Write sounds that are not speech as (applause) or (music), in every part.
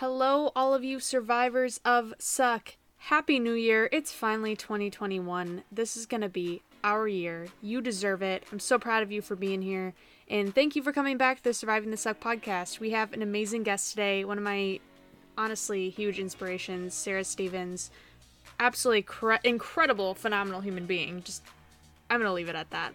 Hello, all of you survivors of Suck. Happy New Year. It's finally 2021. This is going to be our year. You deserve it. I'm so proud of you for being here. And thank you for coming back to the Surviving the Suck podcast. We have an amazing guest today, one of my honestly huge inspirations, Sarah Stevens. Absolutely cre- incredible, phenomenal human being. Just, I'm going to leave it at that.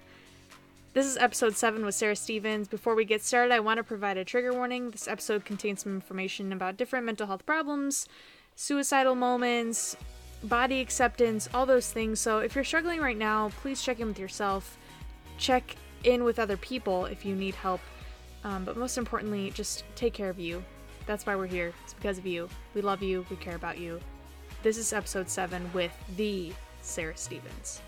This is episode 7 with Sarah Stevens. Before we get started, I want to provide a trigger warning. This episode contains some information about different mental health problems, suicidal moments, body acceptance, all those things. So if you're struggling right now, please check in with yourself. Check in with other people if you need help. Um, but most importantly, just take care of you. That's why we're here. It's because of you. We love you. We care about you. This is episode 7 with the Sarah Stevens.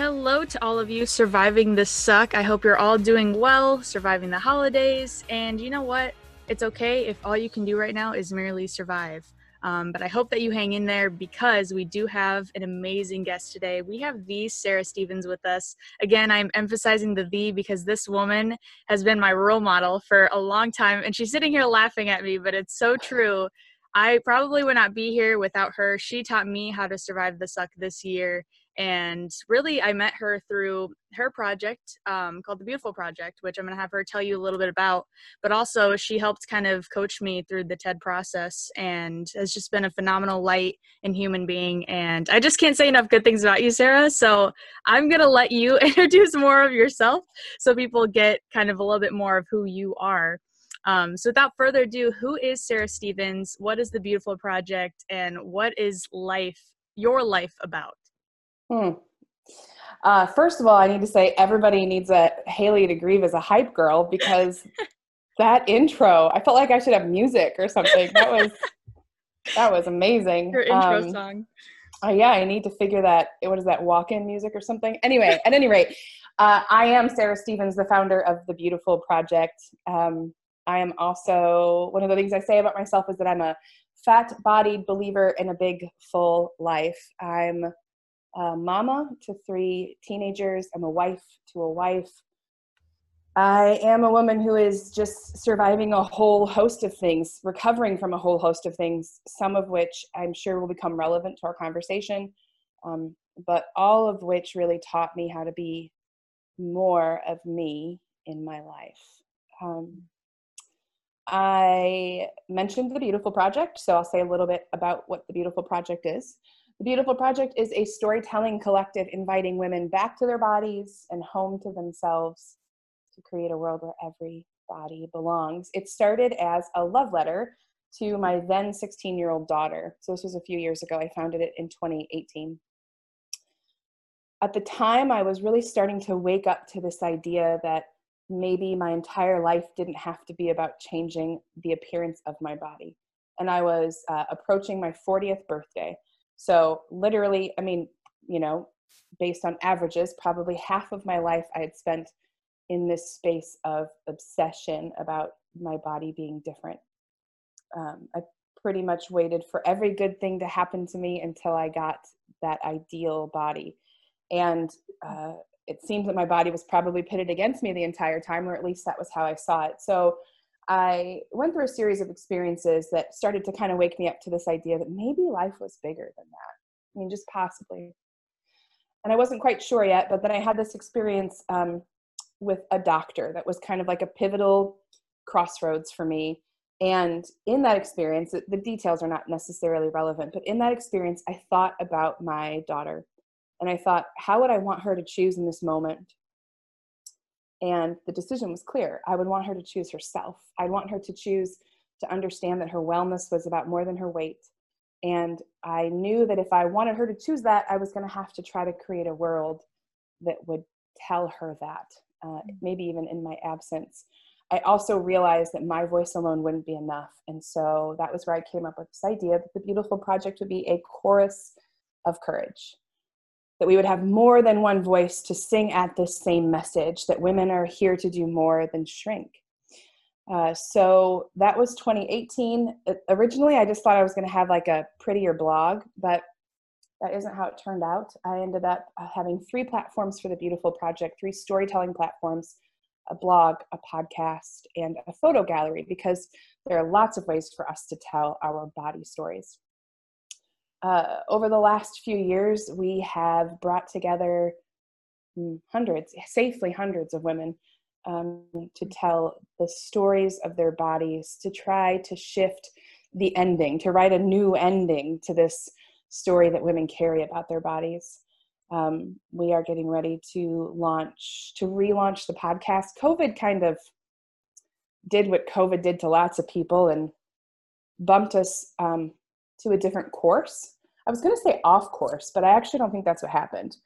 Hello to all of you surviving this suck. I hope you're all doing well, surviving the holidays. And you know what? It's okay if all you can do right now is merely survive. Um, but I hope that you hang in there because we do have an amazing guest today. We have the Sarah Stevens with us. Again, I'm emphasizing the the because this woman has been my role model for a long time, and she's sitting here laughing at me, but it's so true. I probably would not be here without her. She taught me how to survive the suck this year, and really i met her through her project um, called the beautifull project which i'm going to have her tell you a little bit about but also she helped kind of coach me through the ted process and has just been a phenomenal light and human being and i just can't say enough good things about you sarah so i'm going to let you (laughs) introduce more of yourself so people get kind of a little bit more of who you are. Um, so without further ado who is sarah stevens? What is the beautifull project? And what is life your life about Hmm. Uh, first of all, I need to say everybody needs a Haley to Grieve as a hype girl because (laughs) that intro, I felt like I should have music or something. That was (laughs) that was amazing. Your intro um, song. Uh, yeah, I need to figure that. What is that? Walk-in music or something? Anyway, at any rate, uh, I am Sarah Stevens, the founder of the Beautifull Project. Um, I am also one of the things I say about myself is that I'm a fat-bodied believer in a big, full life. I'm a mama to three teenagers. I'm a wife to a wife. I am a woman who is just surviving a whole host of things, recovering from a whole host of things, some of which I'm sure will become relevant to our conversation, um, but all of which really taught me how to be more of me in my life. Um, I mentioned the Beautifull Project, so I'll say a little bit about what the Beautifull Project is. The Beautifull Project is a storytelling collective inviting women back to their bodies and home to themselves to create a world where every body belongs. It started as a love letter to my then 16 year old daughter. So this was a few years ago. I founded it in 2018. At the time, I was really starting to wake up to this idea that maybe my entire life didn't have to be about changing the appearance of my body. And I was uh, approaching my 40th birthday. So, literally, I mean, you know, based on averages, probably half of my life I had spent in this space of obsession about my body being different. Um, I pretty much waited for every good thing to happen to me until I got that ideal body. And uh, it seems that my body was probably pitted against me the entire time, or at least that was how I saw it. So I went through a series of experiences that started to kind of wake me up to this idea that maybe life was bigger than that. I mean, just possibly. And I wasn't quite sure yet, but then I had this experience um, with a doctor that was kind of like a pivotal crossroads for me. And in that experience, the details are not necessarily relevant, but in that experience, I thought about my daughter. And I thought, how would I want her to choose in this moment? And the decision was clear. I would want her to choose herself. I'd want her to choose to understand that her wellness was about more than her weight. And I knew that if I wanted her to choose that, I was going to have to try to create a world that would tell her that, uh, mm. maybe even in my absence. I also realized that my voice alone wouldn't be enough. And so that was where I came up with this idea that the Beautifull Project would be a chorus of courage that we would have more than one voice to sing at this same message that women are here to do more than shrink. Uh, so that was 2018. Originally, I just thought I was going to have like a prettier blog, but that isn't how it turned out. I ended up uh, having three platforms for the Beautifull Project, three storytelling platforms, a blog, a podcast, and a photo gallery, because there are lots of ways for us to tell our body stories. Uh, over the last few years, we have brought together hmm, hundreds, safely hundreds of women um, to tell the stories of their bodies, to try to shift the ending, to write a new ending to this story that women carry about their bodies. Um, we are getting ready to launch, to relaunch the podcast. COVID kind of did what COVID did to lots of people and bumped us um, to a different course. I was going to say off course, but I actually don't think that's what happened.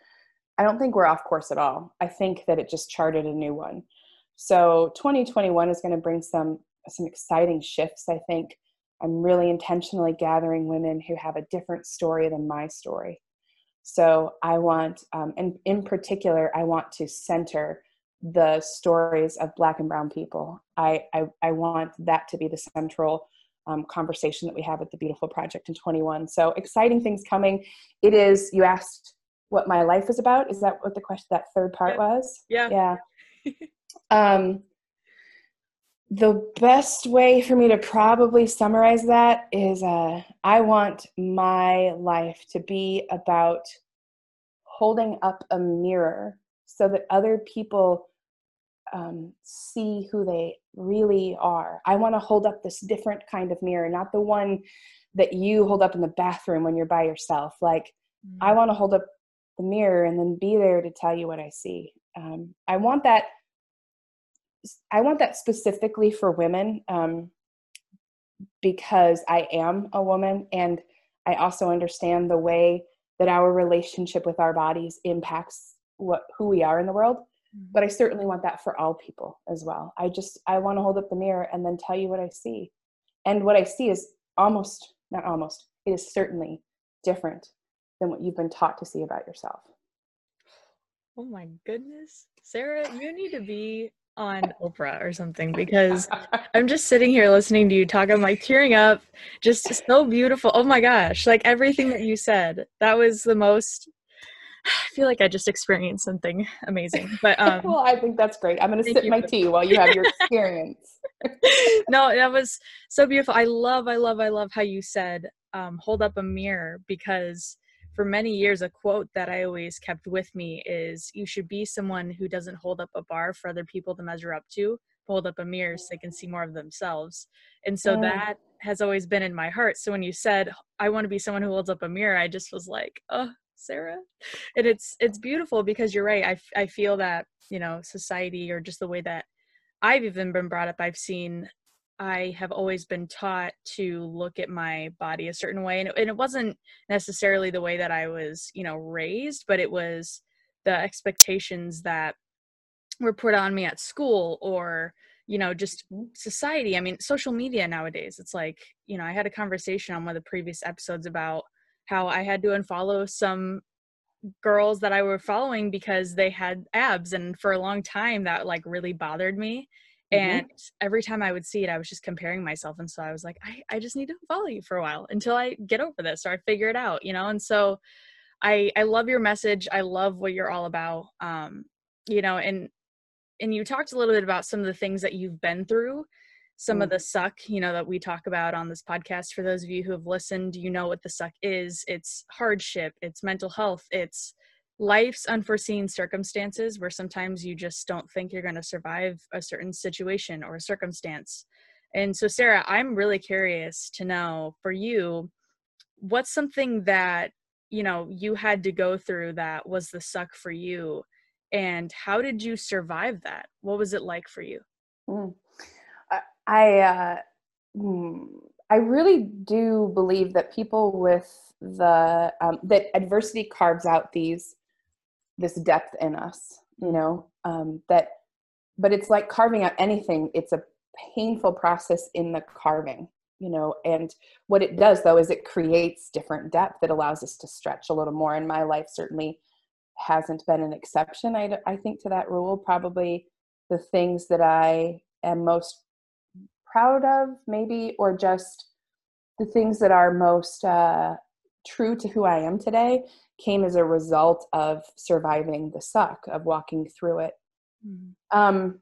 I don't think we're off course at all. I think that it just charted a new one. So 2021 is going to bring some some exciting shifts. I think I'm really intentionally gathering women who have a different story than my story. So I want, um, and in particular, I want to center the stories of Black and Brown people. I, I, I want that to be the central um, conversation that we have at the Beautifull Project in 21. So exciting things coming. It is, you asked what my life is about. Is that what the question, that third part yeah. was? Yeah. Yeah. (laughs) um, the best way for me to probably summarize that is uh, I want my life to be about holding up a mirror so that other people um, see who they really are. I want to hold up this different kind of mirror, not the one that you hold up in the bathroom when you're by yourself. Like, mm-hmm. I want to hold up the mirror and then be there to tell you what I see. Um, I want that I want that specifically for women um, because I am a woman and I also understand the way that our relationship with our bodies impacts what who we are in the world. But I certainly want that for all people as well. I just I want to hold up the mirror and then tell you what I see. And what I see is almost not almost, it is certainly different than what you've been taught to see about yourself. Oh my goodness. Sarah, you need to be on Oprah or something because (laughs) I'm just sitting here listening to you talk. I'm like tearing up, just so beautiful. Oh my gosh, like everything that you said, that was the most. I (sighs) feel like I just experienced something amazing. But (laughs) um, well, I think that's great. I'm going to sip my tea while you have your (laughs) experience. (laughs) no, that was so beautiful. I love, I love, I love how you said, um, "Hold up a mirror," because for many years a quote that i always kept with me is you should be someone who doesn't hold up a bar for other people to measure up to hold up a mirror so they can see more of themselves and so yeah. that has always been in my heart so when you said i want to be someone who holds up a mirror i just was like oh sarah and it's it's beautiful because you're right i, I feel that you know society or just the way that i've even been brought up i've seen I have always been taught to look at my body a certain way. And it, and it, wasn't necessarily the way that I was, you know, raised, but it was the expectations that were put on me at school or, you know, just society. I mean, social media nowadays, it's like, you know, I had a conversation on one of the previous episodes about how I had to unfollow some girls that I were following because they had abs. And for a long time, that like really bothered me Mm-hmm. And every time I would see it, I was just comparing myself. And so I was like, I, I just need to follow you for a while until I get over this or I figure it out, you know? And so I, I love your message. I love what you're all about. Um, you know, and, and you talked a little bit about some of the things that you've been through, some mm. of the suck, you know, that we talk about on this podcast. For those of you who have listened, you know what the suck is. It's hardship, it's mental health, it's life's unforeseen circumstances where sometimes you just don't think you're going to survive a certain situation or a circumstance. And so, Sarah, I'm really curious to know for you, what's something that you know you had to go through that was the suck for you, and how did you survive that? What was it like for you? Mm. I uh, mm, I really do believe that people with the um, that adversity carves out these this depth in us you know um, that but it's like carving out anything. It's a painful process in the carving you know and what it does though is it creates different depth. That allows us to stretch a little more and my life certainly hasn't been an exception i, I think to that rule. Probably the things that i am most proud of maybe or just the things that are most uh, true to who I am today came as a result of surviving the suck, of walking through it. Mm-hmm. Um,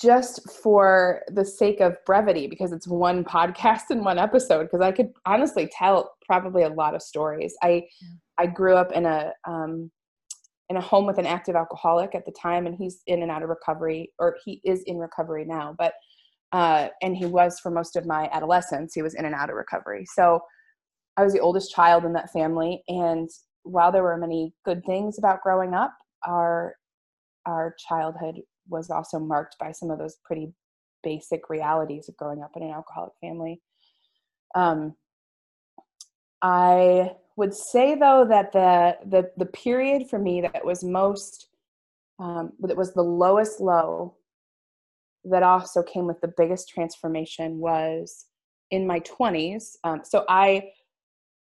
just for the sake of brevity, because it's one (laughs) podcast and one episode, because I could honestly tell probably a lot of stories. I yeah. I grew up in a um, in a home with an active alcoholic at the time, and he's in and out of recovery, or he is in recovery now. But uh, and he was for most of my adolescence. He was in and out of recovery. So I was the oldest child in that family, and while there were many good things about growing up, our our childhood was also marked by some of those pretty basic realities of growing up in an alcoholic family. Um, I would say though that the the the period for me that was most um, that was the lowest low that also came with the biggest transformation was in my 20s. Um, so I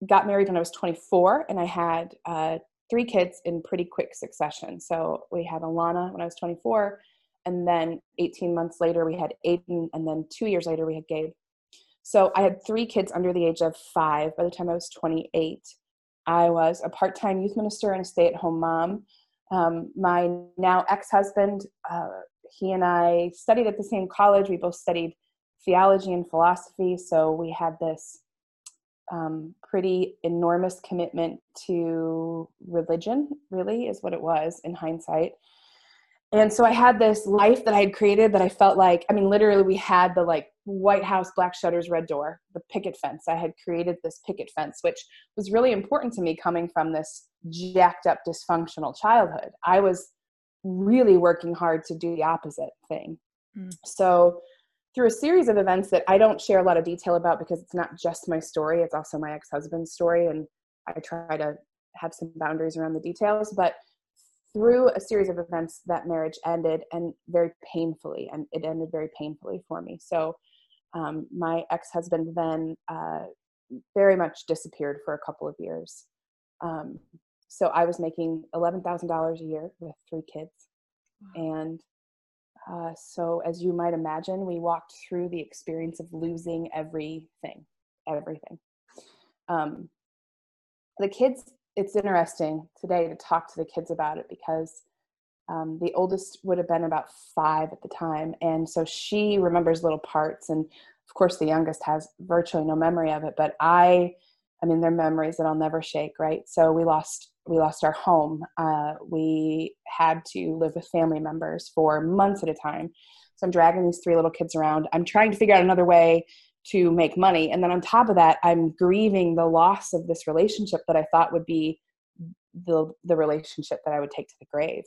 got married when I was 24 and I had uh, three kids in pretty quick succession. So we had Alana when I was 24, and then 18 months later we had Aiden, and then two years later we had Gabe. So I had three kids under the age of five by the time I was 28. I was a part time youth minister and a stay at home mom. Um, my now ex husband, uh, he and I studied at the same college. We both studied theology and philosophy. So we had this um, pretty enormous commitment to religion, really, is what it was in hindsight. And so I had this life that I had created that I felt like, I mean, literally, we had the like White House, black shutters, red door, the picket fence. I had created this picket fence, which was really important to me coming from this jacked up, dysfunctional childhood. I was really working hard to do the opposite thing. Mm. So, through a series of events that I don't share a lot of detail about because it's not just my story, it's also my ex husband's story. And I try to have some boundaries around the details. But through a series of events, that marriage ended and very painfully, and it ended very painfully for me. So, um, my ex husband then uh, very much disappeared for a couple of years. Um, so I was making $11,000 a year with three kids. Wow. And uh, so, as you might imagine, we walked through the experience of losing everything, everything. Um, the kids, it's interesting today to talk to the kids about it because um, the oldest would have been about five at the time. And so she remembers little parts. And of course, the youngest has virtually no memory of it. But I, I mean, they're memories that I'll never shake, right? So we lost we lost our home. Uh, we had to live with family members for months at a time. So I'm dragging these three little kids around. I'm trying to figure out another way to make money. And then on top of that, I'm grieving the loss of this relationship that I thought would be the, the relationship that I would take to the grave.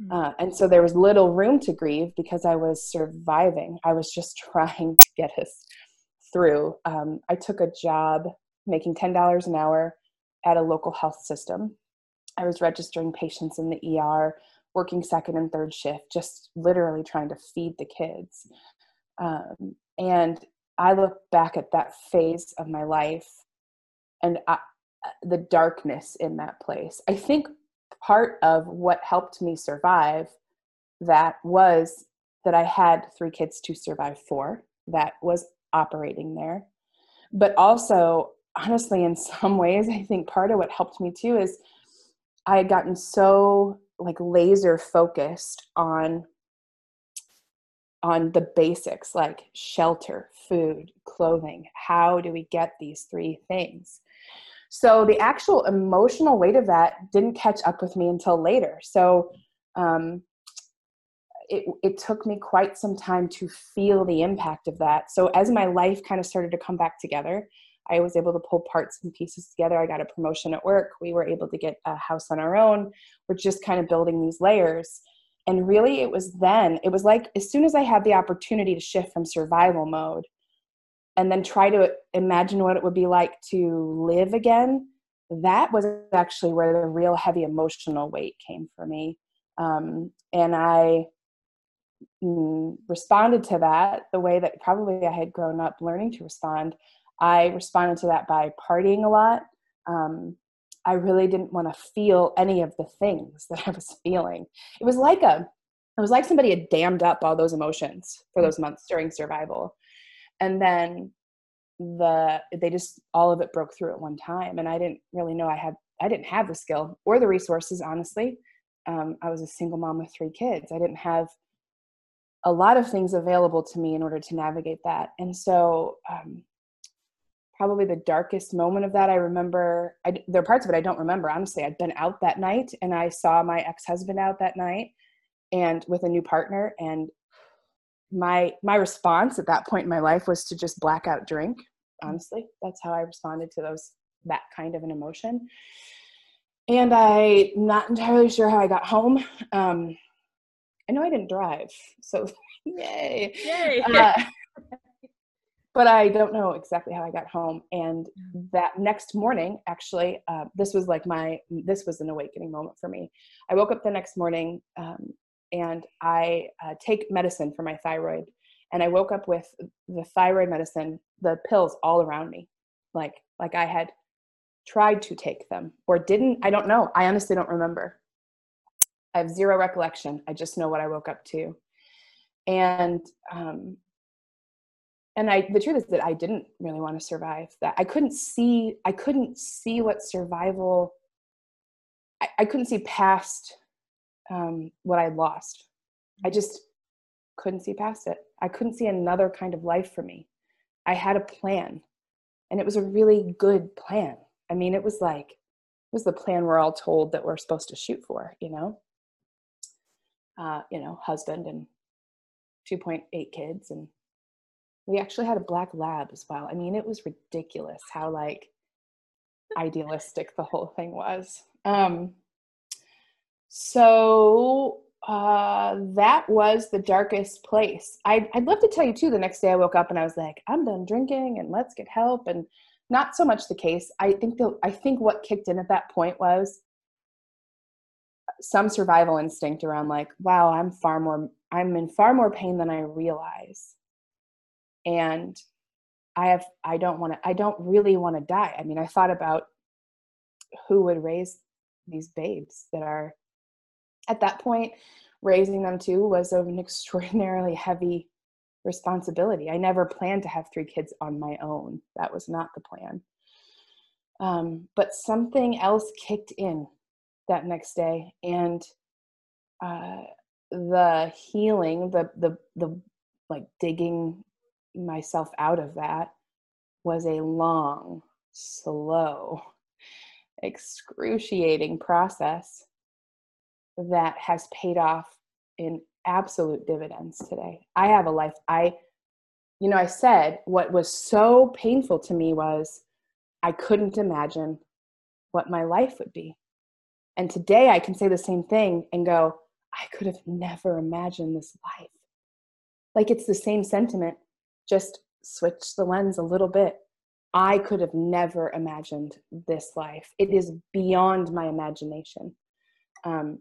Mm. Uh, and so there was little room to grieve because I was surviving. I was just (laughs) trying to get us through. Um, I took a job making $10 an hour at a local health system. I was registering patients in the ER, working second and third shift, just literally trying to feed the kids. Um, and I look back at that phase of my life and I, the darkness in that place. I think part of what helped me survive that was that I had three kids to survive for, that was operating there. But also, honestly, in some ways, I think part of what helped me too is I had gotten so like laser focused on on the basics like shelter, food, clothing. How do we get these three things? So the actual emotional weight of that didn't catch up with me until later. So um, it, it took me quite some time to feel the impact of that. So as my life kind of started to come back together, I was able to pull parts and pieces together. I got a promotion at work. We were able to get a house on our own. We're just kind of building these layers. And really, it was then, it was like as soon as I had the opportunity to shift from survival mode and then try to imagine what it would be like to live again, that was actually where the real heavy emotional weight came for me. Um, and I mm, responded to that the way that probably I had grown up learning to respond I responded to that by partying a lot. Um, I really didn't want to feel any of the things (laughs) that I was feeling. It was like a, it was like somebody had dammed up all those emotions for those months during survival. And then the they just all of it broke through at one time and i didn't really know i had i didn't have the skill or the resources honestly um, i was a single mom with three kids i didn't have a lot of things available to me in order to navigate that and so um, probably the darkest moment of that i remember I, there are parts of it i don't remember honestly i'd been out that night and i saw my ex-husband out that night and with a new partner and my my response at that point in my life was to just black out drink honestly. That's how i responded to those that kind of an emotion. And i not entirely sure how i got home um i know i didn't drive so (laughs) yay. Yay. Uh, but i don't know exactly how i got home and Mm. that next morning actually uh, this was like my this was an awakening moment for me i woke up the next morning um, and I uh, take medicine for my thyroid. And I woke up with the thyroid medicine, the pills all around me, like like I had tried to take them or didn't. I don't know. I honestly don't remember. I have zero recollection. I just know what I woke up to, and um, and I the truth is that I didn't really want to survive. That I couldn't see. I couldn't see what survival. I, I couldn't see past um, what I lost. I just couldn't see past it. I couldn't see another kind of life for me. I had a plan, and it was a really good plan. I mean, it was like it was the plan we're all told that we're supposed to shoot for, you know. Uh, you know, husband and 2.8 kids, and we actually had a black lab as well. I mean, it was ridiculous how like idealistic the whole thing was. Um, so uh, that was the darkest place. I'd, I'd love to tell you too. The next day I woke up and I was like, I'm done drinking and let's get help. And not so much the case. I think the, I think what kicked in at that point was some survival instinct around like, wow, I'm far more, I'm in far more pain than I realize. And I have, I don't want to, I don't really want to die. I mean, I thought about who would raise these babes that are at that point raising them too was an (laughs) extraordinarily heavy responsibility. I never planned to have three kids on my own. That was not the plan. Um, but something else kicked in that next day and uh, the healing the the the like digging myself out of that was a long slow excruciating process that has paid off in absolute dividends today. I have a life I you know I said what was so painful to me was I couldn't imagine what my life would be. And today I can say the same thing and go I could have never imagined this life. Like it's the same sentiment just switch the lens a little bit. I could have never imagined this life. It is beyond my imagination. Um,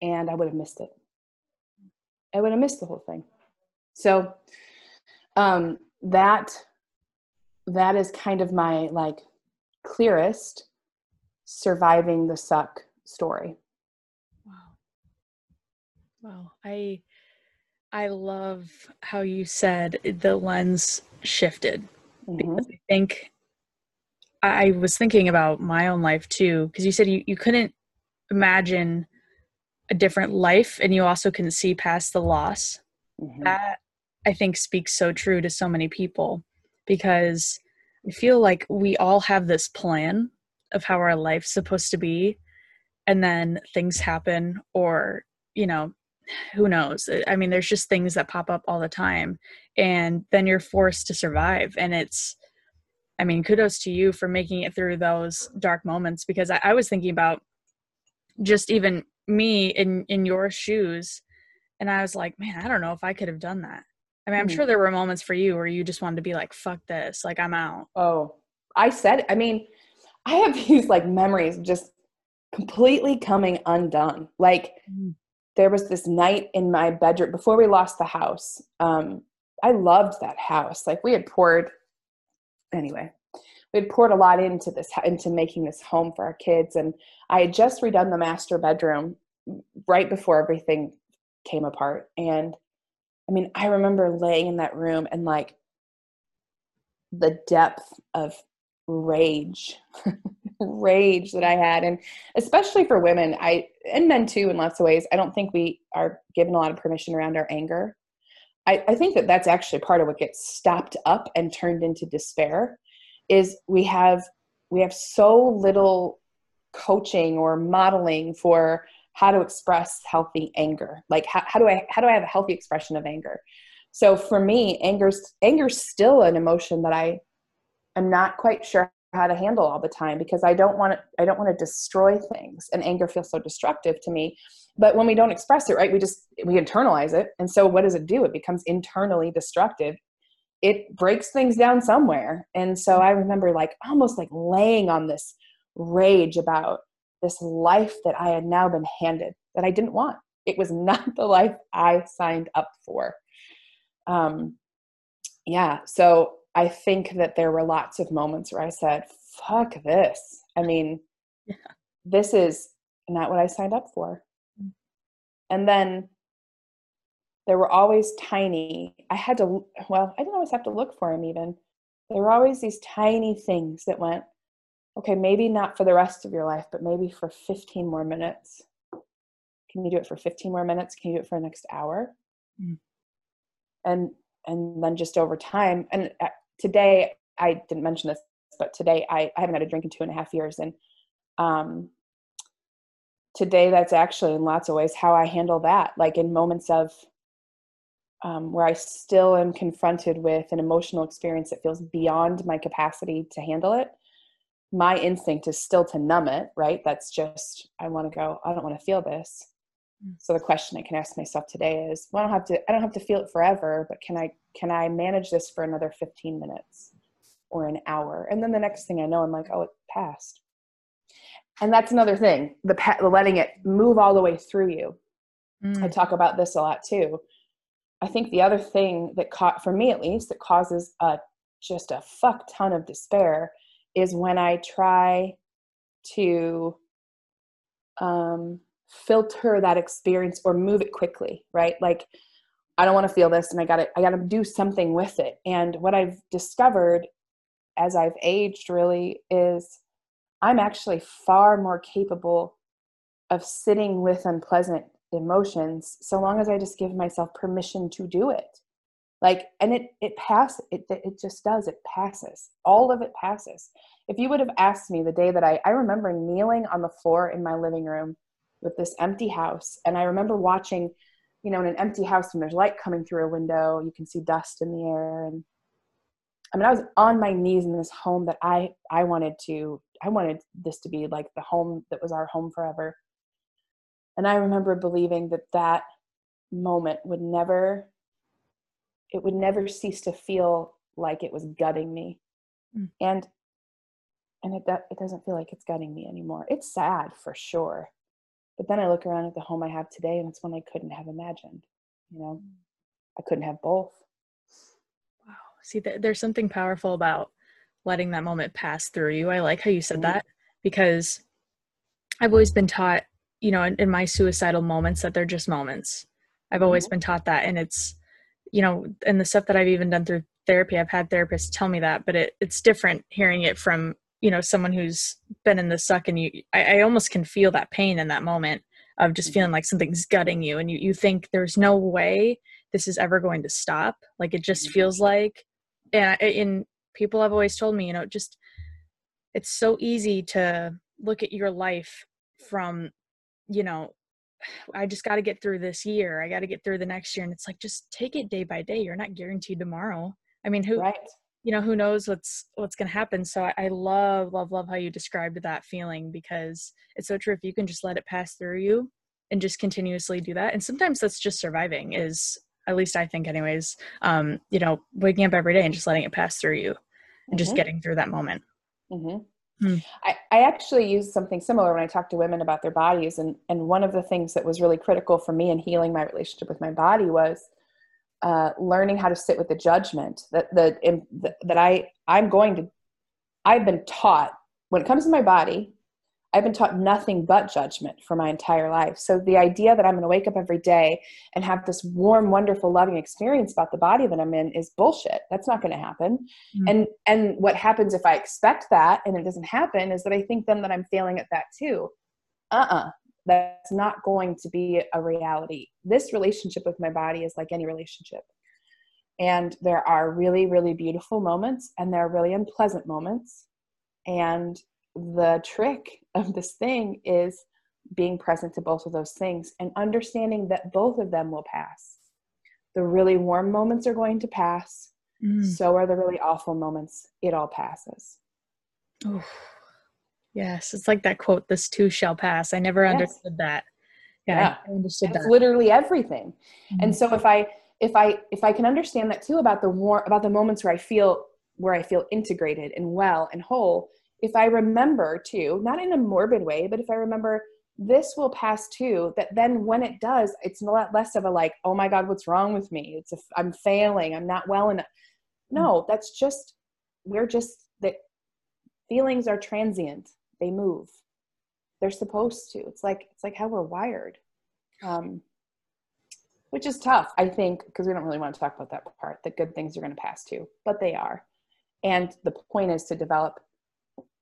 and I would have missed it. I would have missed the whole thing. So um, that that is kind of my like clearest surviving the suck story. Wow. Wow. I I love how you said the lens shifted Mhm. because I think I was thinking about my own life too because you said you, you couldn't imagine a different life and you also couldn't see past the loss. Mhm. That I think speaks so true to so many people because I feel like we all have this plan of how our life's supposed to be and then things happen or you know who knows i mean there's just things that pop up all the time and then you're forced to survive and it's i mean kudos to you for making it through those dark moments because i, I was thinking about just even me in in your shoes and i was like man i don't know if i could have done that i mean i'm Mhm. sure there were moments for you where you just wanted to be like fuck this like i'm out Oh, I said, I mean, I have (laughs) these like memories of just completely coming undone. Like Mm. There was this night in my bedroom before we lost the house. Um, I loved that house. Like we had poured, anyway, we had poured a lot into this, into making this home for our kids. And I had just redone the master bedroom right before everything came apart. And I mean, I remember laying in that room and like the depth of rage (laughs) rage that i had. And especially for women i and men too in lots of ways i don't think we are given a lot of permission around our anger. I, I think that that's actually part of what gets stopped up and turned into despair is we have we have so little coaching or modeling for how to express healthy anger. Like how, how do i how do i have a healthy expression of anger? So for me anger's anger's still an emotion that i am not quite sure how to handle all the time because i don't want to i don't want to destroy things. And anger feels so destructive to me. But when we don't express it right we just we internalize it. And so what does it do? It becomes internally destructive. It breaks things down somewhere. And so i remember like almost like laying on this rage about this life that i had now been handed that i didn't want. It was (laughs) not the life i signed up for. Um yeah so i think that there were lots of moments where i said fuck this i mean yeah. this is not what i signed up for mm. and then there were always tiny i had to well i didn't always have to look for them even there were always these tiny things that went okay maybe not for the rest of your life but maybe for 15 more minutes can you do it for 15 more minutes can you do it for the next hour mm. and and then just over time and uh, today i didn't mention this but today I, I haven't had a drink in two and a half years and um today that's actually in lots of ways how i handle that like in moments of um, where I still am confronted with an emotional experience that feels beyond my capacity to handle it, my instinct is still to numb it, right? That's just, I want to go, I don't want to feel this. Mm. So the question I can ask myself today is, well, I don't have to, I don't have to feel it forever, but can I, can I manage this for another 15 minutes or an hour? And then the next thing I know, I'm like, oh, it passed. And that's another thing, the, the letting it move all the way through you. Mm. I talk about this a lot too I think the other thing that caught for me at least that causes a just a fuck ton of despair is when I try to um, filter that experience or move it quickly, right? Like I don't want to feel this and I got to I got to do something with it. And what I've discovered as I've aged really is I'm actually far more capable of sitting with unpleasant emotions so long as i just give myself permission to do it like and it it passes it, it just does it passes all of it passes if you would have asked me the day that i i remember kneeling on the floor in my living room with this empty house. And i remember watching you know in an empty house when there's light coming through a window you can see dust in the air. And i mean i was on my knees in this home that i i wanted to i wanted this to be like the home that was our home forever. And i remember believing that that moment would never it would never cease to feel like it was gutting me. Mm. and and it, it doesn't feel like it's gutting me anymore. It's sad for sure but then i look around at the home i have today and it's one i couldn't have imagined you know mm. i couldn't have both wow see there's something powerful about letting that moment pass through you i like how you said mm-hmm. that because i've always been taught you know in, in, my suicidal moments that they're just moments i've always mm-hmm. been taught that and it's you know and the stuff that i've even done through therapy i've had therapists tell me that but it, it's different hearing it from you know someone who's been in the suck and you I, I almost can feel that pain in that moment of just feeling mm-hmm. like something's gutting you and you, you think there's no way this is ever going to stop like it just mm-hmm. feels like and in people have always told me you know just it's so easy to look at your life from you know (sighs) I just got to get through this year. I got to get through the next year. And it's like, just take it day by day. You're not guaranteed tomorrow. I mean, who, right. You know, who knows what's, what's going to happen. So I, I, love, love, love how you described that feeling because it's so true. If you can just let it pass through you and just continuously do that. And sometimes that's just surviving is at least I think anyways, um, you know, waking up every day and just letting it pass through you and mm-hmm. just getting through that moment. Mm-hmm. Hmm. I, I actually use something similar when I talk to women about their bodies. And, and one of the things that was really critical for me in healing my relationship with my body was uh, learning how to sit with the judgment that, the, in, that I, I'm going to, I've been taught when it comes to my body, I've been taught nothing but judgment for my entire life. So the idea that I'm going to wake up every day and have this warm, wonderful, loving experience about the body that I'm in is bullshit. That's not going to happen. Mm-hmm. And and what happens if I expect that and it doesn't happen is that I think then that I'm failing at that too. Uh-uh. That's not going to be a reality. This relationship with my body is like any relationship. And there are really, really beautiful moments and there are really unpleasant moments. And the trick of this thing is being present to both of those things and understanding that both of them will pass. The really warm moments are going to pass. Mm. So are the really awful moments. It all passes. Oh, yes. It's like that quote, this too shall pass. I never yes. understood that. Yeah, yeah. I understood it's that. literally everything. Mm-hmm. And so if I if I if I can understand that too about the war about the moments where I feel where I feel integrated and well and whole, if I remember too, not in a morbid way, but if I remember this will pass too, that then when it does, it's a lot less of a like, oh my God, what's wrong with me? It's a, I'm failing, I'm not well enough. No, that's just, we're just, feelings are transient, they move. They're supposed to. It's like, it's like how we're wired. Um, which is tough, I think, because we don't really want to talk about that part, that good things are going to pass too, but they are. And the point is to develop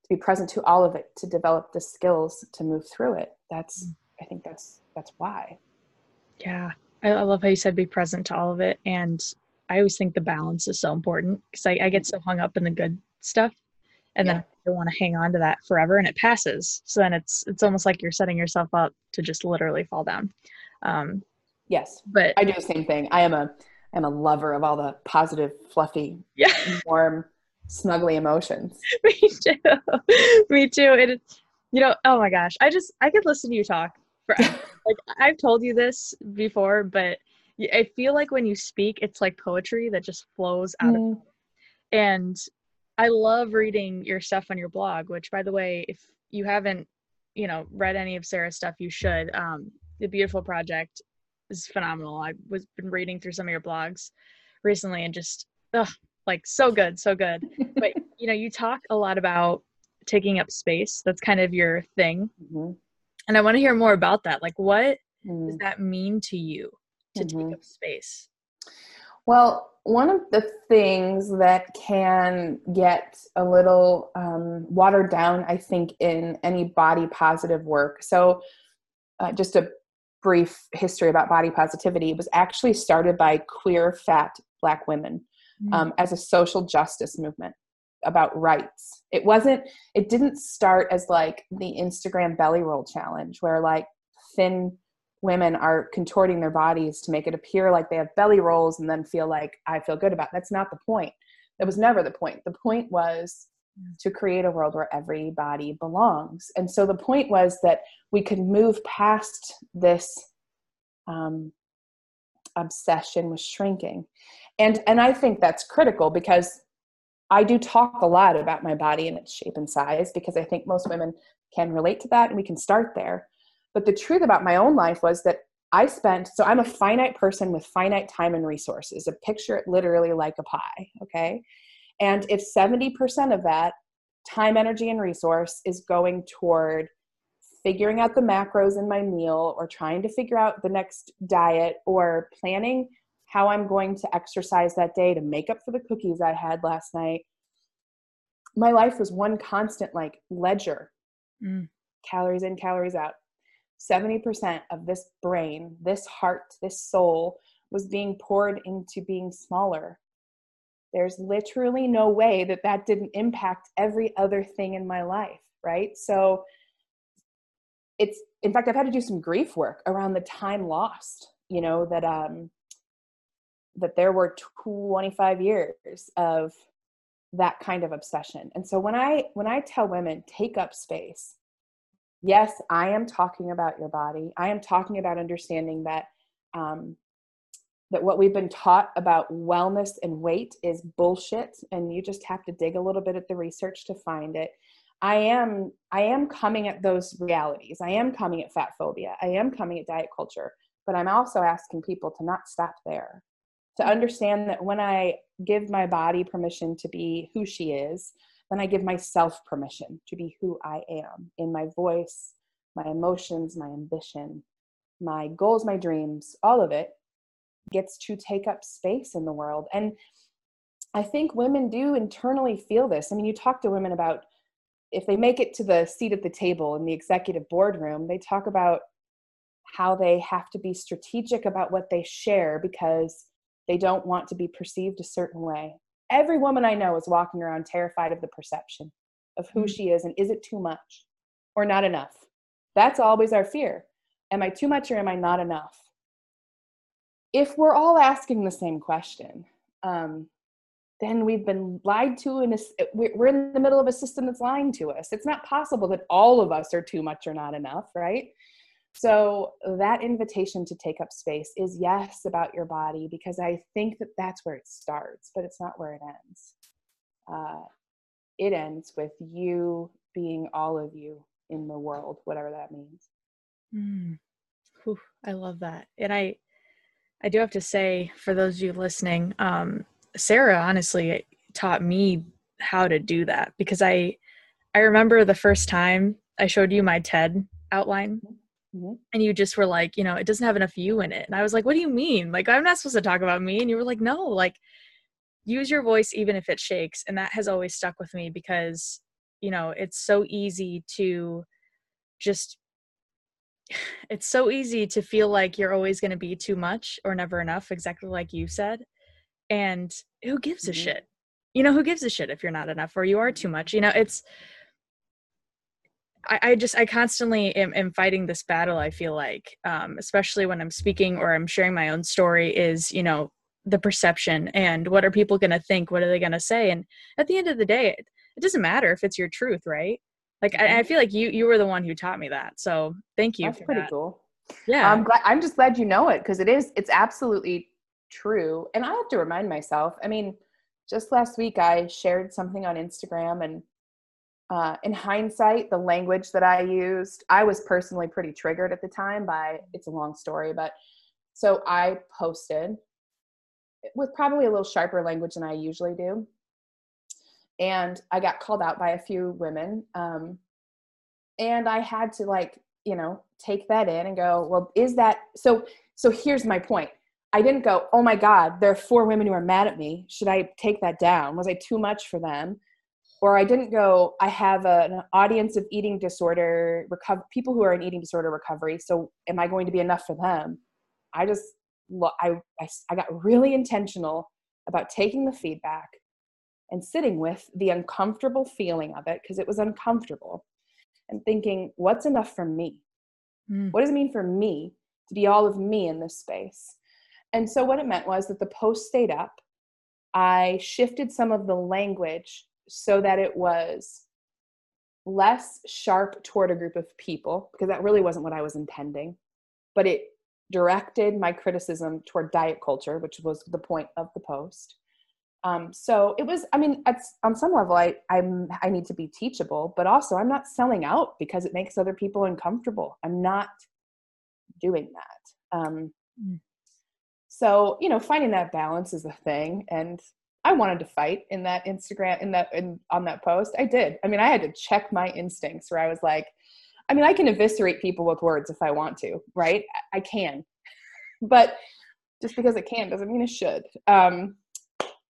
to be present to all of it to develop the skills to move through it that's i think that's that's why yeah i, I love how you said be present to all of it and i always think the balance is so important because I, I, get so hung up in the good stuff and yeah. then you want to hang on to that forever and it passes so then it's it's almost like you're setting yourself up to just literally fall down um yes but i do the same thing i am a i'm a lover of all the positive fluffy yeah (laughs) warm snuggly emotions. (laughs) Me too. Me too. It, you know, oh my gosh, I just I could listen to you talk for (laughs) like I've told you this before, but I feel like when you speak, it's like poetry that just flows out mm. of. And I love reading your stuff on your blog. Which, by the way, if you haven't, you know, read any of Sarah's stuff, you should. Um, the Beautifull Project is phenomenal. I was been reading through some of your blogs recently, and just ugh, like so good so good but (laughs) you know you talk a lot about taking up space that's kind of your thing mm-hmm. and i want to hear more about that like what mm-hmm. does that mean to you to mm-hmm. take up space well one of the things that can get a little um, watered down i think in any body positive work so uh, just a brief history about body positivity It was actually started by queer fat black women Mm. um, as a social justice movement about rights. It wasn't, it didn't start as like the Instagram belly roll challenge where like thin women are contorting their bodies to make it appear like they have belly rolls and then feel like I feel good about it. That's not the point. That was never the point. The point was to create a world where everybody belongs. And so the point was that we could move past this um, obsession with shrinking and and i think that's critical because i do talk a lot about my body and its shape and size because i think most women can relate to that and we can start there but the truth about my own life was that i spent so i'm a finite person with finite time and resources a picture it literally like a pie okay and if 70% of that time energy and resource is going toward figuring out the macros in my meal or trying to figure out the next diet or planning how I'm going to exercise that day to make up for the cookies I had last night. My life was one constant like ledger mm. calories in, calories out. 70% of this brain, this heart, this soul was being poured into being smaller. There's literally no way that that didn't impact every other thing in my life, right? So it's, in fact, I've had to do some grief work around the time lost, you know, that, um, that there were 25 years of that kind of obsession and so when i when i tell women take up space yes i am talking about your body. I am talking about understanding that um, that what we've been taught about wellness and weight is bullshit and you just have to dig a little bit at the research to find it. I am i am coming at those realities. I am coming at fat phobia. I am coming at diet culture but i'm also asking people to not stop there. To understand that when I give my body permission to be who she is, then I give myself permission to be who I am in my voice, my emotions, my ambition, my goals, my dreams, all of it gets to take up space in the world. And I think women do internally feel this. I mean, you talk to women about if they make it to the seat at the table in the executive boardroom, they talk about how they have to be strategic about what they share because they don't want to be perceived a certain way. Every woman I know is walking around terrified of the perception of who mm. she is and is it too much or not enough? That's always our fear. Am I too much or am I not enough? If we're all asking the same question, um, then we've been lied to and we're in the middle of a system that's lying to us. It's not possible that all of us are too much or not enough, right? So that invitation to take up space is yes about your body because I think that that's where it starts, but it's not where it ends. Uh, it ends with you being all of you in the world, whatever that means. Mm. Whew, I love that, and I, I do have to say for those of you listening, um, Sarah honestly taught me how to do that because I, I remember the first time I showed you my TED outline. Mm-hmm Mm-hmm. And you just were like, you know, it doesn't have enough you in it. And I was like, what do you mean? Like, I'm not supposed to talk about me. And you were like, no, like, use your voice even if it shakes. And that has always stuck with me because, you know, it's so easy to just, (sighs) it's so easy to feel like you're always going to be too much or never enough, exactly like you said. And who gives mm-hmm. a shit? You know, who gives a shit if you're not enough or you are too much? You know, it's, I, I just I constantly am, am, fighting this battle. I feel like, um, especially when I'm speaking or I'm sharing my own story, is you know the perception and what are people going to think? What are they going to say? And at the end of the day, it, it, doesn't matter if it's your truth, right? Like I, I, mm-hmm. feel like you you were the one who taught me that. So thank you. That's pretty that. cool. Yeah, I'm glad. I'm just glad you know it because it is. It's absolutely true. And I have to remind myself. I mean, just last week I shared something on Instagram and uh, in hindsight, the language that I used, I was personally pretty triggered at the time by it's a long story, but so I posted with probably a little sharper language than I usually do. And I got called out by a few women. Um, and I had to like, you know, take that in and go, well, is that so? So here's my point. I didn't go, oh my God, there are four women who are mad at me. Should I take that down? Was I too much for them? Or I didn't go, I have a, an audience of eating disorder, recover, people who are in eating disorder recovery. So am I going to be enough for them? I just, I, I, I got really intentional about taking the feedback and sitting with the uncomfortable feeling of it because it was uncomfortable and thinking, what's enough for me? Mm. What does it mean for me to be all of me in this space? And so what it meant was that the post stayed up. I shifted some of the language so that it was less sharp toward a group of people because that really wasn't what I was intending, but it directed my criticism toward diet culture, which was the point of the post. Um, so it was, I mean, on some level, I, I'm, I need to be teachable, but also I'm not selling out because it makes other people uncomfortable. I'm not doing that. Um, mm. So, you know, finding that balance is a thing. And I wanted to fight in that Instagram in that in on that post. I did. I mean, I had to check my instincts where I was like, I mean, I can eviscerate people with words if I want to, right? I can. (laughs) But just because it can doesn't mean it should. Um,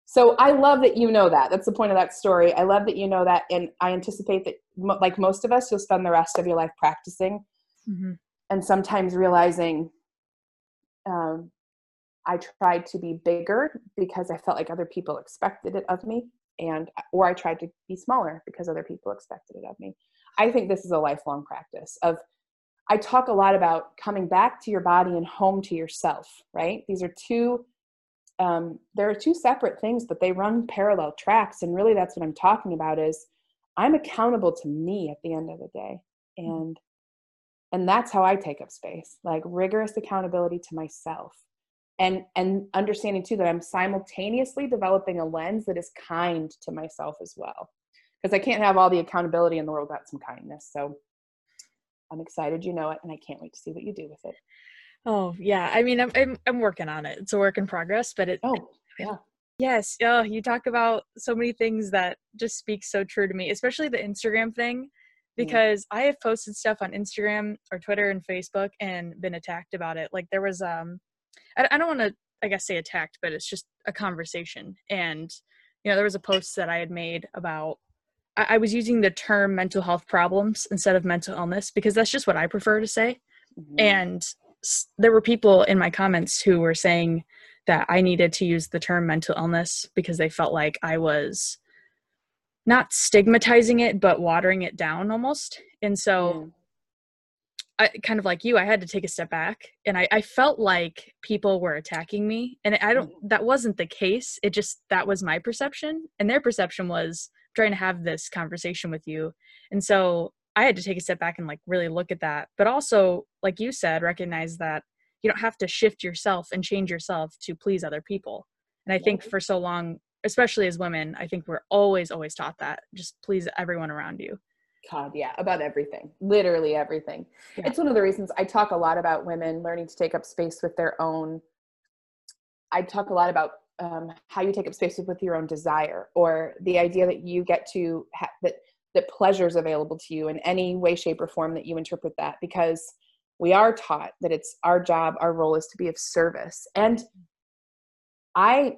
so I love that you know that. That's the point of that story. I love that you know that, and I anticipate that, like most of us, you'll spend the rest of your life practicing, mm-hmm. and sometimes realizing um, I tried to be bigger because I felt like other people expected it of me and or I tried to be smaller because other people expected it of me. I think this is a lifelong practice of I talk a lot about coming back to your body and home to yourself, right? These are two um, there are two separate things, but they run parallel tracks. And really that's what I'm talking about is I'm accountable to me at the end of the day. Mm. And and that's how I take up space, like rigorous accountability to myself and and understanding too that i'm simultaneously developing a lens that is kind to myself as well because i can't have all the accountability in the world without some kindness so i'm excited you know it and i can't wait to see what you do with it oh yeah i mean i'm i'm, I'm working on it it's a work in progress but it oh yeah Yes. Oh, you talk about so many things that just speak so true to me, especially the Instagram thing, because mm. I have posted stuff on Instagram or Twitter and Facebook and been attacked about it. Like there was, um, I, I don't want to, I guess, say attacked, but it's just a conversation. And, you know, there was a post that I had made about, I, I was using the term mental health problems instead of mental illness because that's just what I prefer to say. Mm-hmm. And there were people in my comments who were saying, that I needed to use the term mental illness because they felt like I was not stigmatizing it, but watering it down almost. And so, mm. I kind of like you, I had to take a step back and I, I felt like people were attacking me. And I don't, that wasn't the case. It just, that was my perception. And their perception was trying to have this conversation with you. And so I had to take a step back and like really look at that. But also, like you said, recognize that you don't have to shift yourself and change yourself to please other people and i think for so long especially as women i think we're always always taught that just please everyone around you god yeah about everything literally everything yeah. it's one of the reasons i talk a lot about women learning to take up space with their own i talk a lot about um, how you take up space with your own desire or the idea that you get to ha- that that pleasure is available to you in any way shape or form that you interpret that because we are taught that it's our job our role is to be of service and i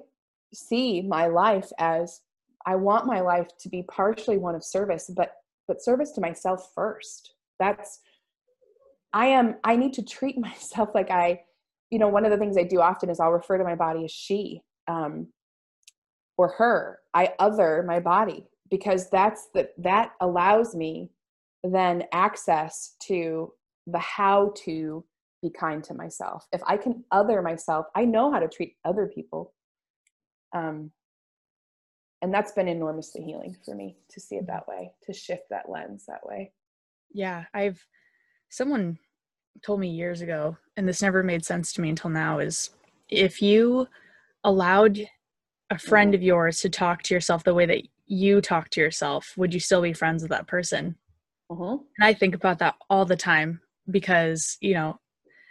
see my life as i want my life to be partially one of service but but service to myself first that's i am i need to treat (laughs) myself like i you know one of the things i do often is i'll refer to my body as she um, or her i other my body because that's the that allows me then access to the how to be kind to myself. If I can other myself, I know how to treat other people. Um, and that's been enormously healing for me to see it mm-hmm. that way, to shift that lens that way. Yeah, I've someone told me years ago, and this never made sense to me until now, is if you allowed a friend of yours to talk to yourself the way that you talk to yourself, would you still be friends with that person? Uh-huh. And I think about that all the time because you know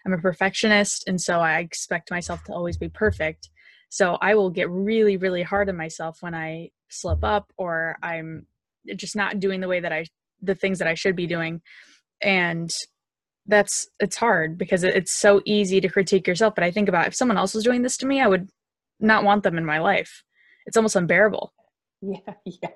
i'm a perfectionist and so i expect myself to always be perfect so i will get really really hard on myself when i slip up or i'm just not doing the way that i the things that i should be doing. And that's it's hard because it's so easy to critique yourself. But i think about if someone else was doing this to me i would not want them in my life. It's almost unbearable. Yeah (laughs) yes.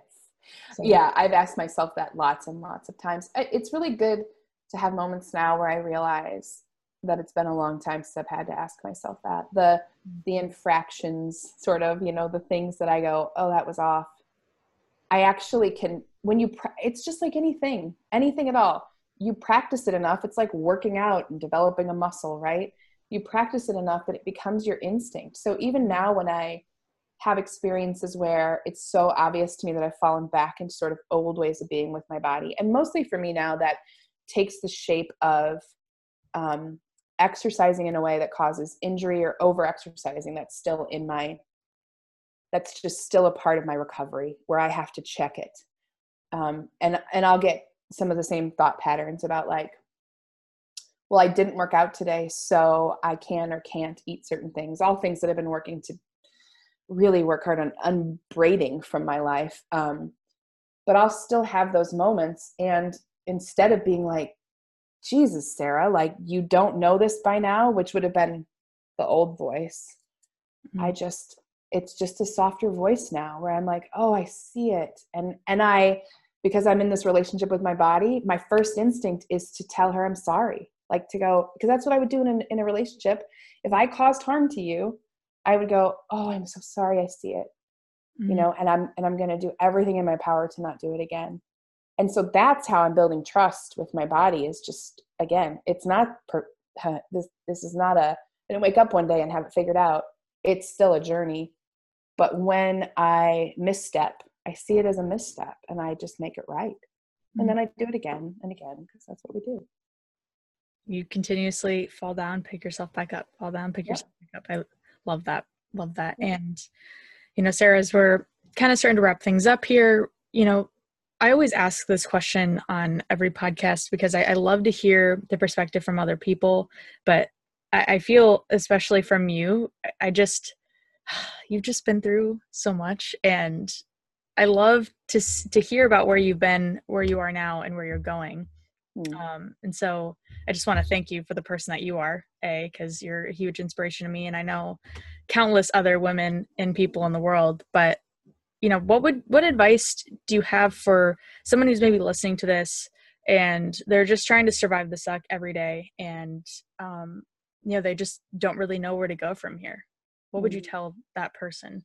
So. yeah i've asked myself that lots and lots of times. It's really good to have moments now where I realize that it's been a long time since I've had to ask myself that. The the infractions, sort of, you know, the things that I go, oh, that was off. I actually can when you it's just like anything, anything at all. You practice it enough, it's like working out and developing a muscle, right? You practice it enough that it becomes your instinct. So even now when I have experiences where it's so obvious to me that I've fallen back into sort of old ways of being with my body. And mostly for me now that takes the shape of um, exercising in a way that causes injury or over exercising that's still in my that's just still a part of my recovery where i have to check it. Um, and and i'll get some of the same thought patterns about like well i didn't work out today so i can or can't eat certain things all things that i've been working to really work hard on unbraiding from my life. Um, but i'll still have those moments and instead of being like, Jesus, Sarah, like you don't know this by now, which would have been the old voice. Mm-hmm. I just, it's just a softer voice now where I'm like, oh, I see it. And, and I, because I'm in this relationship with my body, my first instinct is to tell her I'm sorry. Like to go, because that's what I would do in, a, in a relationship. If I caused harm to you, I would go, oh, I'm so sorry. I see it. Mm-hmm. You know, and I'm, and I'm going to do everything in my power to not do it again and so that's how i'm building trust with my body is just again it's not per, this this is not a i didn't wake up one day and have it figured out it's still a journey but when i misstep i see it as a misstep and i just make it right and then mm. i do it again and again because that's what we do you continuously fall down pick yourself back up fall down pick yeah. yourself back up i love that love that yeah. and you know sarah as we're kind of starting to wrap things up here you know I always ask this question on every podcast because I, I love to hear the perspective from other people, but I, I feel, especially from you, I just (sighs) you've just been through so much and I love to to hear about where you've been, where you are now, and where you're going. Mm. Um, and so I just want to thank you for the person that you are, a because you're a huge inspiration to me, and I know countless other women and people in the world. But you know, what would what advice do you have for someone who's maybe listening to this and they're just trying to survive the suck every day, and um, you know, they just don't really know where to go from here? What would you mm. tell that person?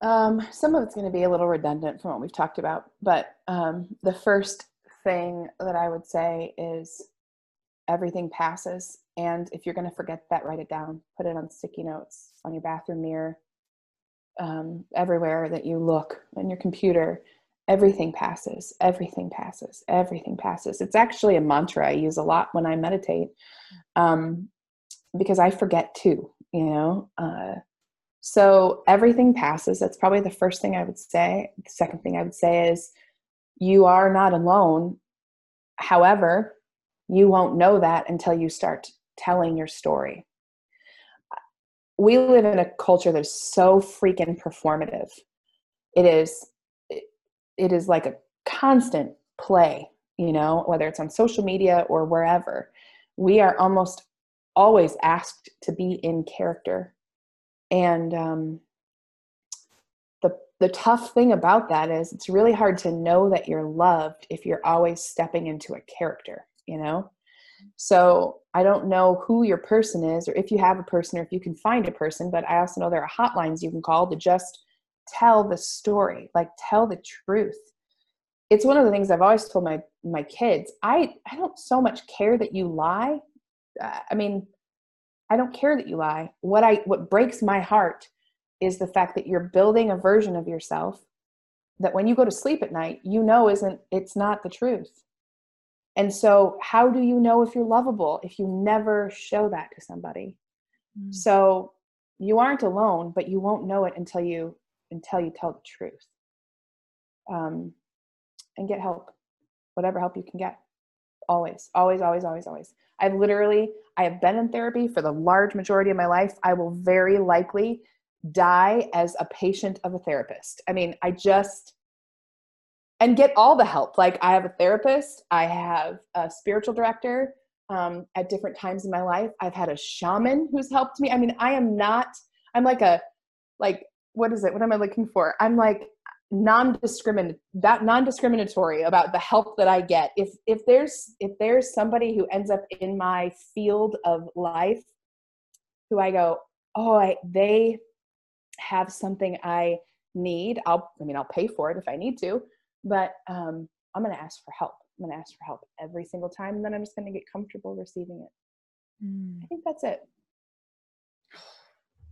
Um, some of it's going to be a little redundant from what we've talked about, but um, the first thing that I would say is everything passes. And if you're going to forget that, write it down, put it on sticky notes, on your bathroom mirror, um, everywhere that you look, on your computer. Everything passes, everything passes, everything passes. It's actually a mantra I use a lot when I meditate um, because I forget too, you know. Uh, so everything passes. That's probably the first thing I would say. The second thing I would say is you are not alone. However, you won't know that until you start telling your story. We live in a culture that's so freaking performative. It is it is like a constant play, you know, whether it's on social media or wherever. We are almost always asked to be in character and um, the the tough thing about that is it's really hard to know that you're loved if you're always stepping into a character you know so i don't know who your person is or if you have a person or if you can find a person but i also know there are hotlines you can call to just tell the story like tell the truth it's one of the things i've always told my my kids i i don't so much care that you lie i mean I don't care that you lie. What I what breaks my heart is the fact that you're building a version of yourself that when you go to sleep at night, you know isn't it's not the truth. And so how do you know if you're lovable if you never show that to somebody? Mm. So you aren't alone, but you won't know it until you until you tell the truth. Um, and get help, whatever help you can get. Always, always, always, always, always. I've literally, I have been in therapy for the large majority of my life. I will very likely die as a patient of a therapist. I mean, I just, and get all the help. Like, I have a therapist, I have a spiritual director um, at different times in my life. I've had a shaman who's helped me. I mean, I am not, I'm like a, like, what is it? What am I looking for? I'm like non-discrimin that non-discriminatory about the help that I get. If if there's if there's somebody who ends up in my field of life who I go, oh, I, they have something I need. I'll I mean I'll pay for it if I need to, but um, I'm going to ask for help. I'm going to ask for help every single time, and then I'm just going to get comfortable receiving it. Mm. I think that's it.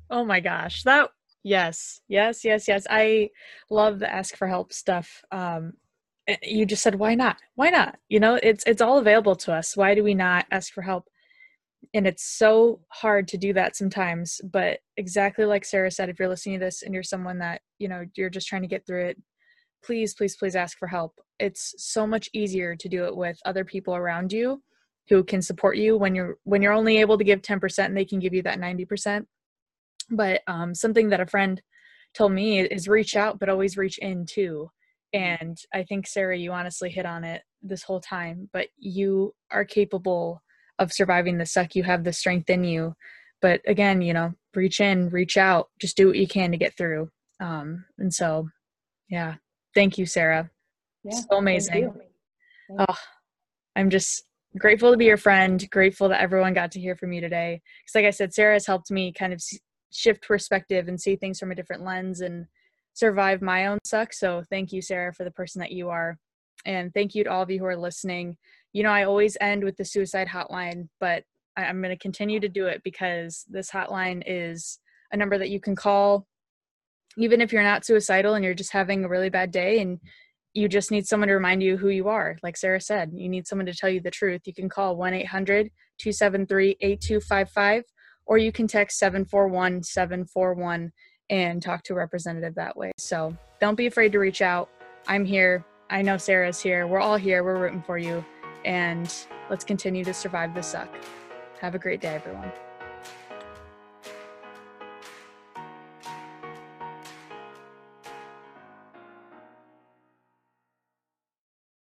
Oh my gosh, that Yes, yes, yes, yes. I love the ask for help stuff. Um, eh, you just said, why not? Why not? You know, it's it's all available to us. Why do we not ask for help? And it's so hard to do that sometimes. But exactly like Sarah said, if you're listening to this and you're someone that you know you're just trying to get through it, please, please, please ask for help. It's so much easier to do it with other people around you who can support you when you're when you're only able to give 10% and they can give you that 90% but um, something that a friend told me is reach out but always reach in too. Mm-hmm. and i think sarah you honestly hit on it this whole time but you are capable of surviving the suck. You have the strength in you. But again you know reach in reach out. Just do what you can to get through. Um, and so yeah thank you sarah yeah, so amazing oh, i'm just grateful to be your friend grateful that everyone got to hear from you today because like i said sarah has helped me kind of shift perspective and see things from a different lens and survive my own suck. So thank you, Sarah, for the person that you are. And thank you to all of you who are listening. You know, I always end with the suicide hotline, but I'm going to continue to do it because this hotline is a number that you can call even if you're not suicidal and you're just having a really bad day and you just need someone to remind you who you are. Like Sarah said, you need someone to tell you the truth. You can call 1 800 273 8255 or you can text 741 741 and talk to a representative that way. So don't be afraid to reach out. I'm here. I know Sarah's here. We're all here. We're rooting for you. And let's continue to survive the suck. Have a great day, everyone.